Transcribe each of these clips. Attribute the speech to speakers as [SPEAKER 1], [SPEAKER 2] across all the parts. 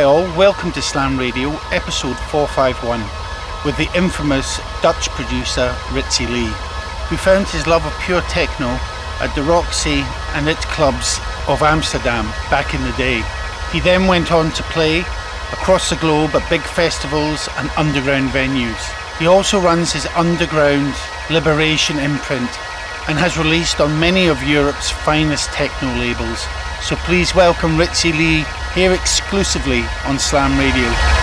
[SPEAKER 1] Hi all, welcome to Slam Radio, episode 451, with the infamous Dutch producer Ritzi Lee, who found his love of pure techno at the Roxy and its clubs of Amsterdam back in the day. He then went on to play across the globe at big festivals and underground venues. He also runs his underground Liberation imprint and has released on many of Europe's finest techno labels. So please welcome Ritzi Lee here exclusively on Slam Radio.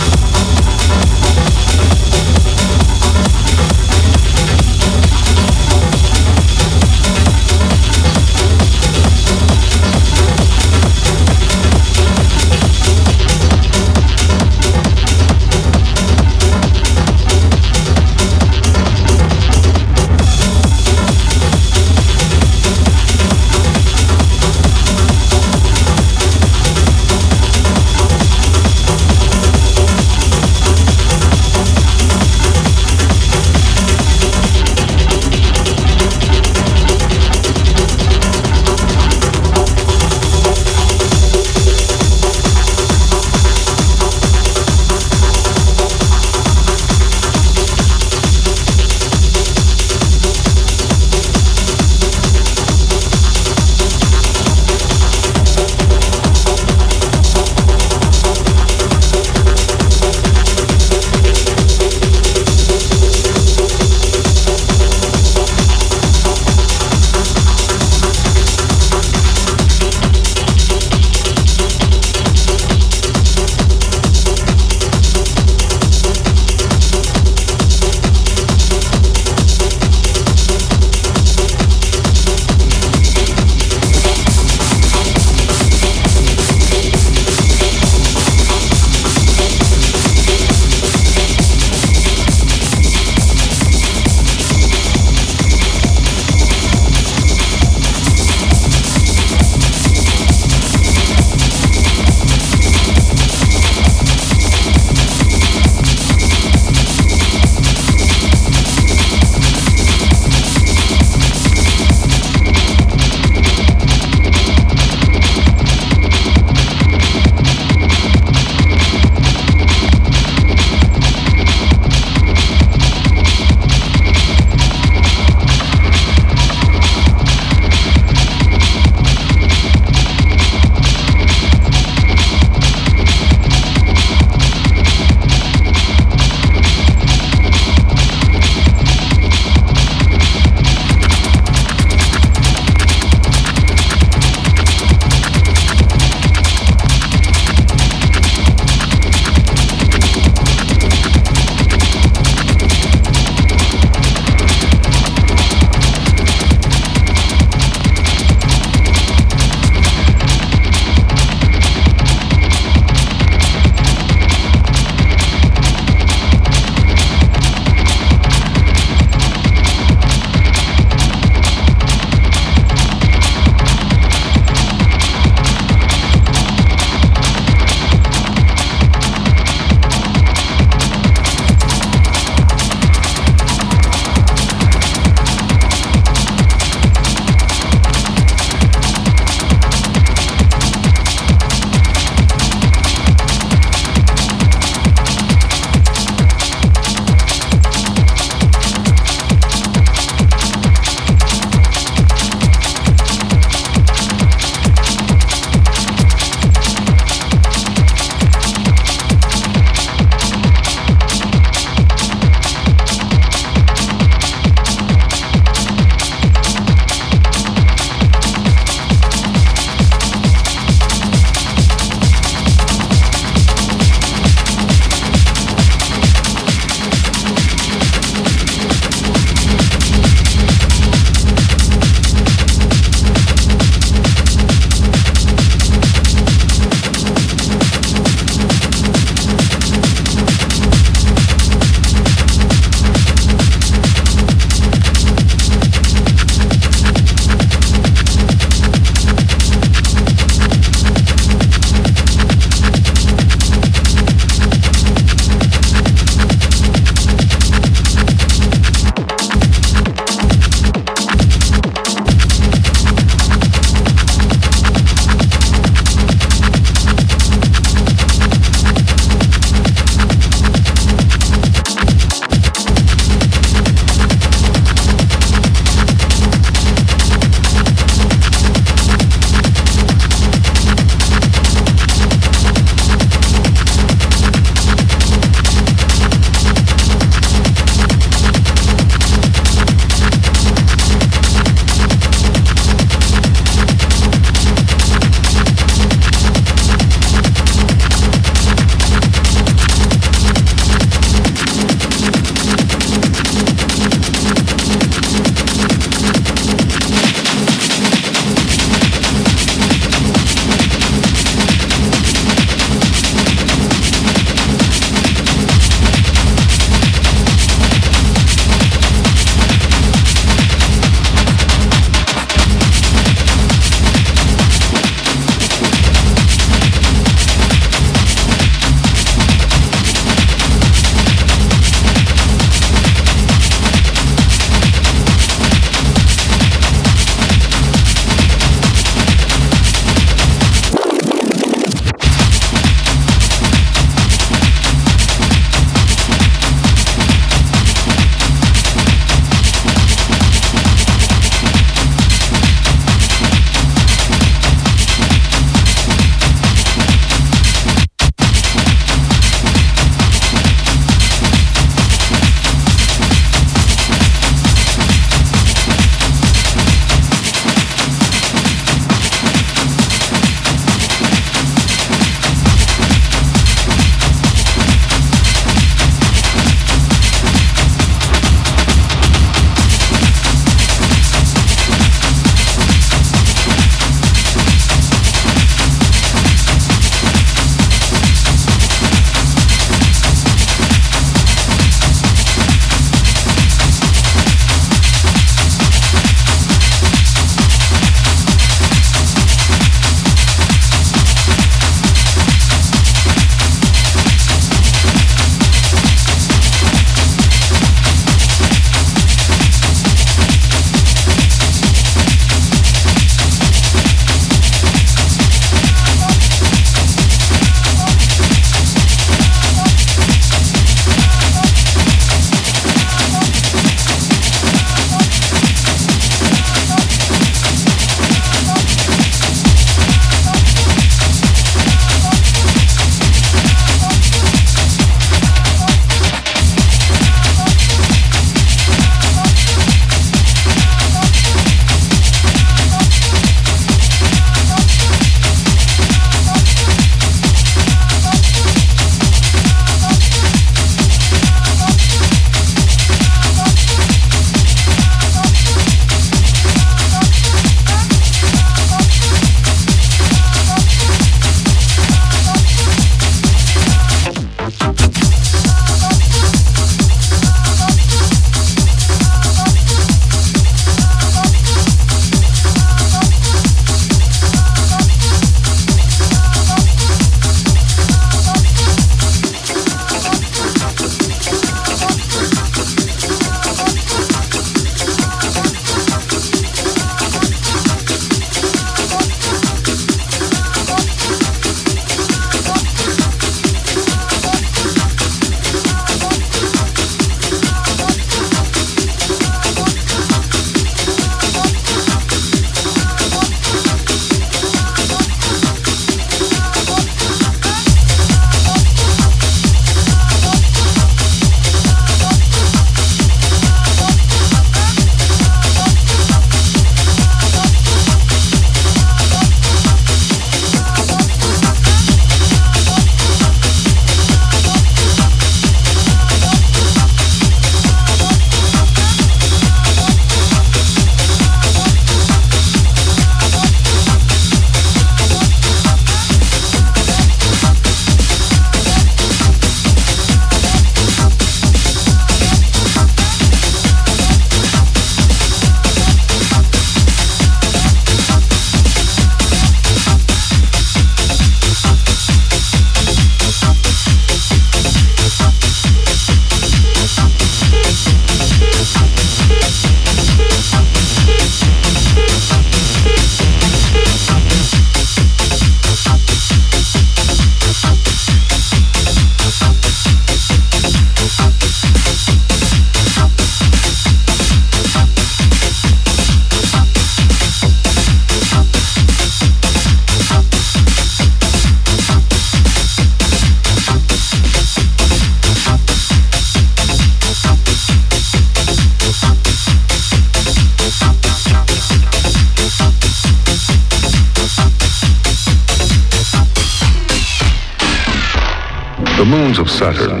[SPEAKER 2] Saturn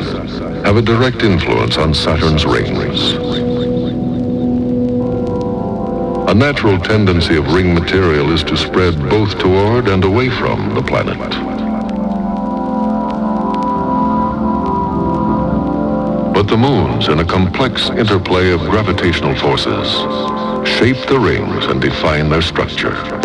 [SPEAKER 2] have a direct influence on Saturn's rings. A natural tendency of ring material is to spread both toward and away from the planet. But the moons, in a complex interplay of gravitational forces, shape the rings and define their structure.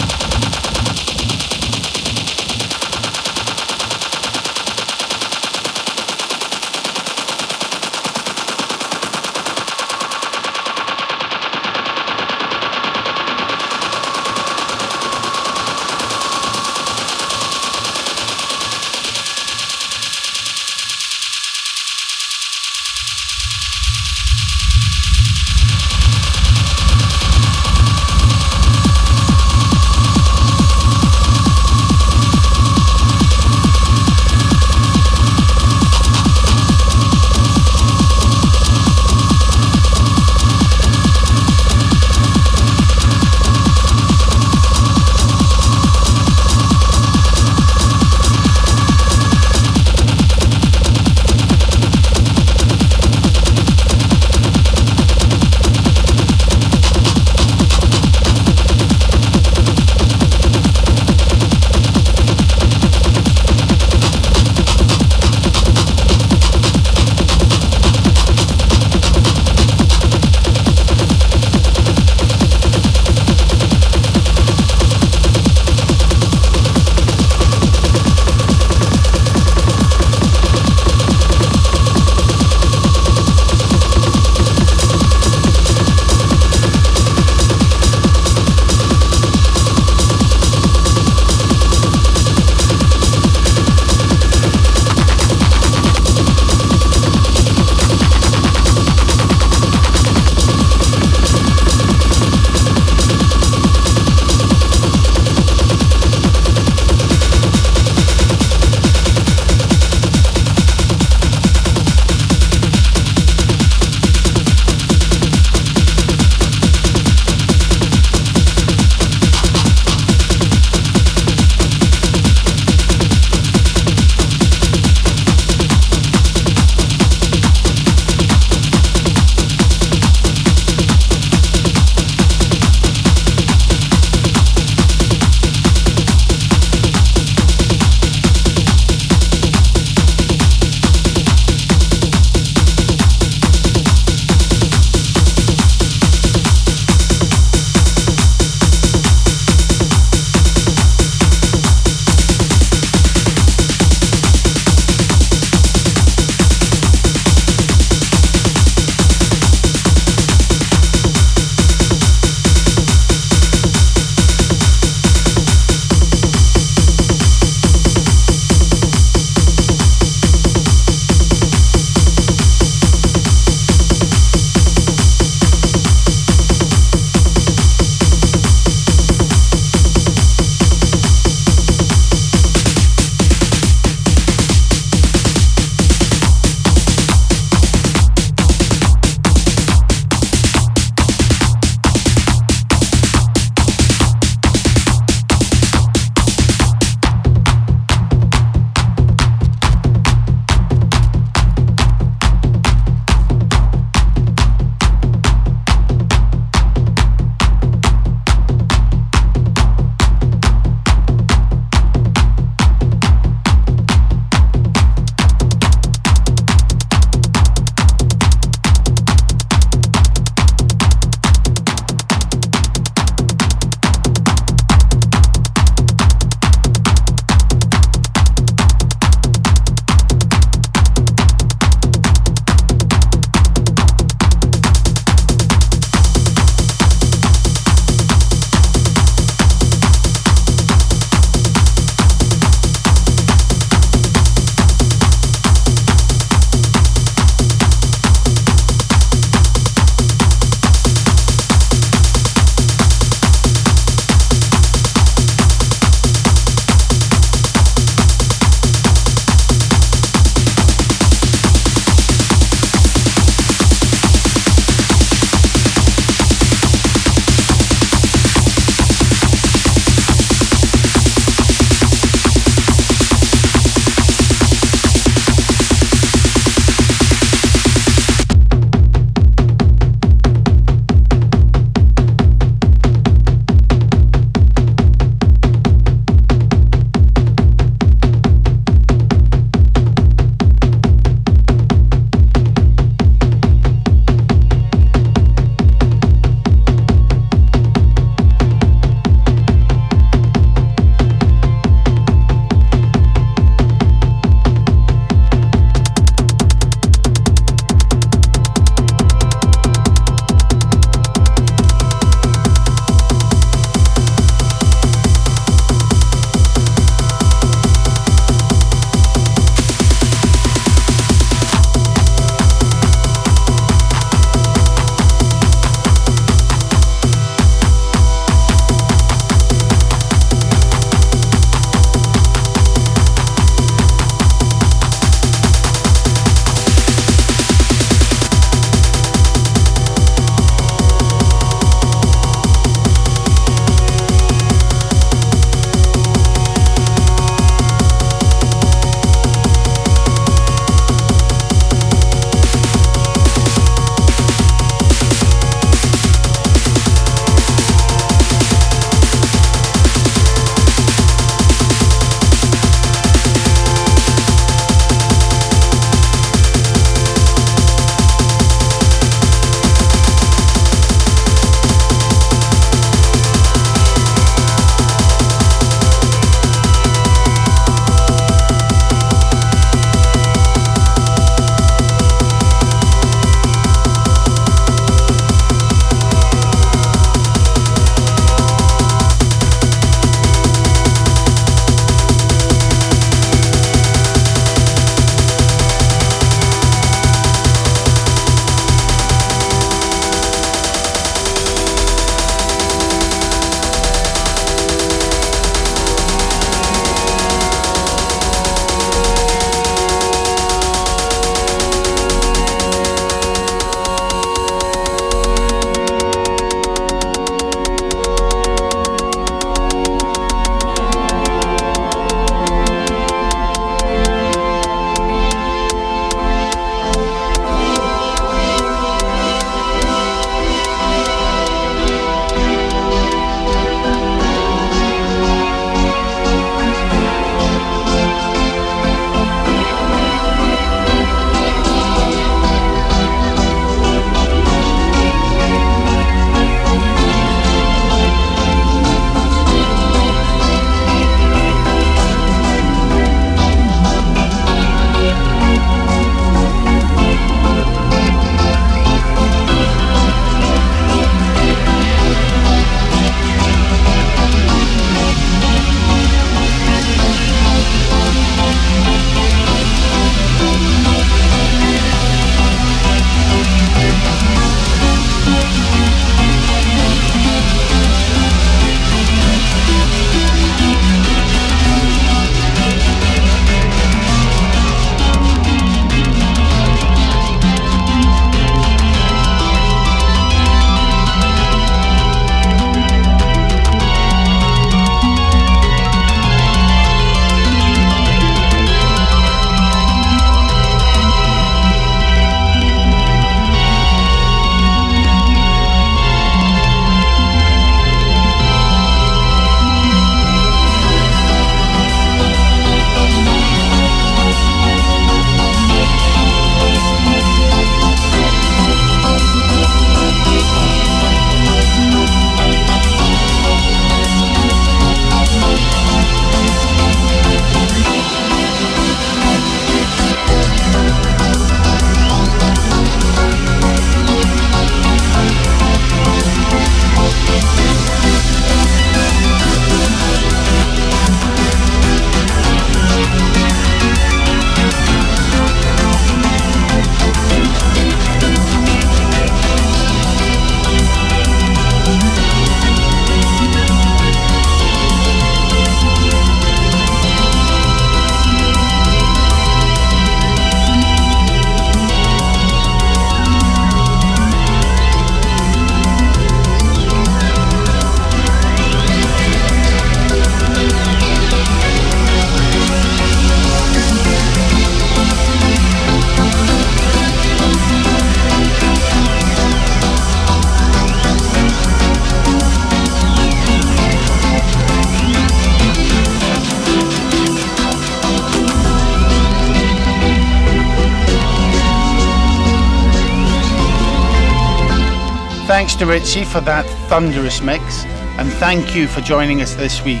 [SPEAKER 2] To
[SPEAKER 1] Ritzi for that thunderous mix, and thank you for joining us this week.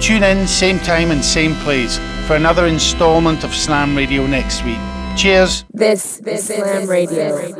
[SPEAKER 1] Tune in, same time and same place, for another installment of Slam Radio next week. Cheers.
[SPEAKER 3] This, this is Slam Radio.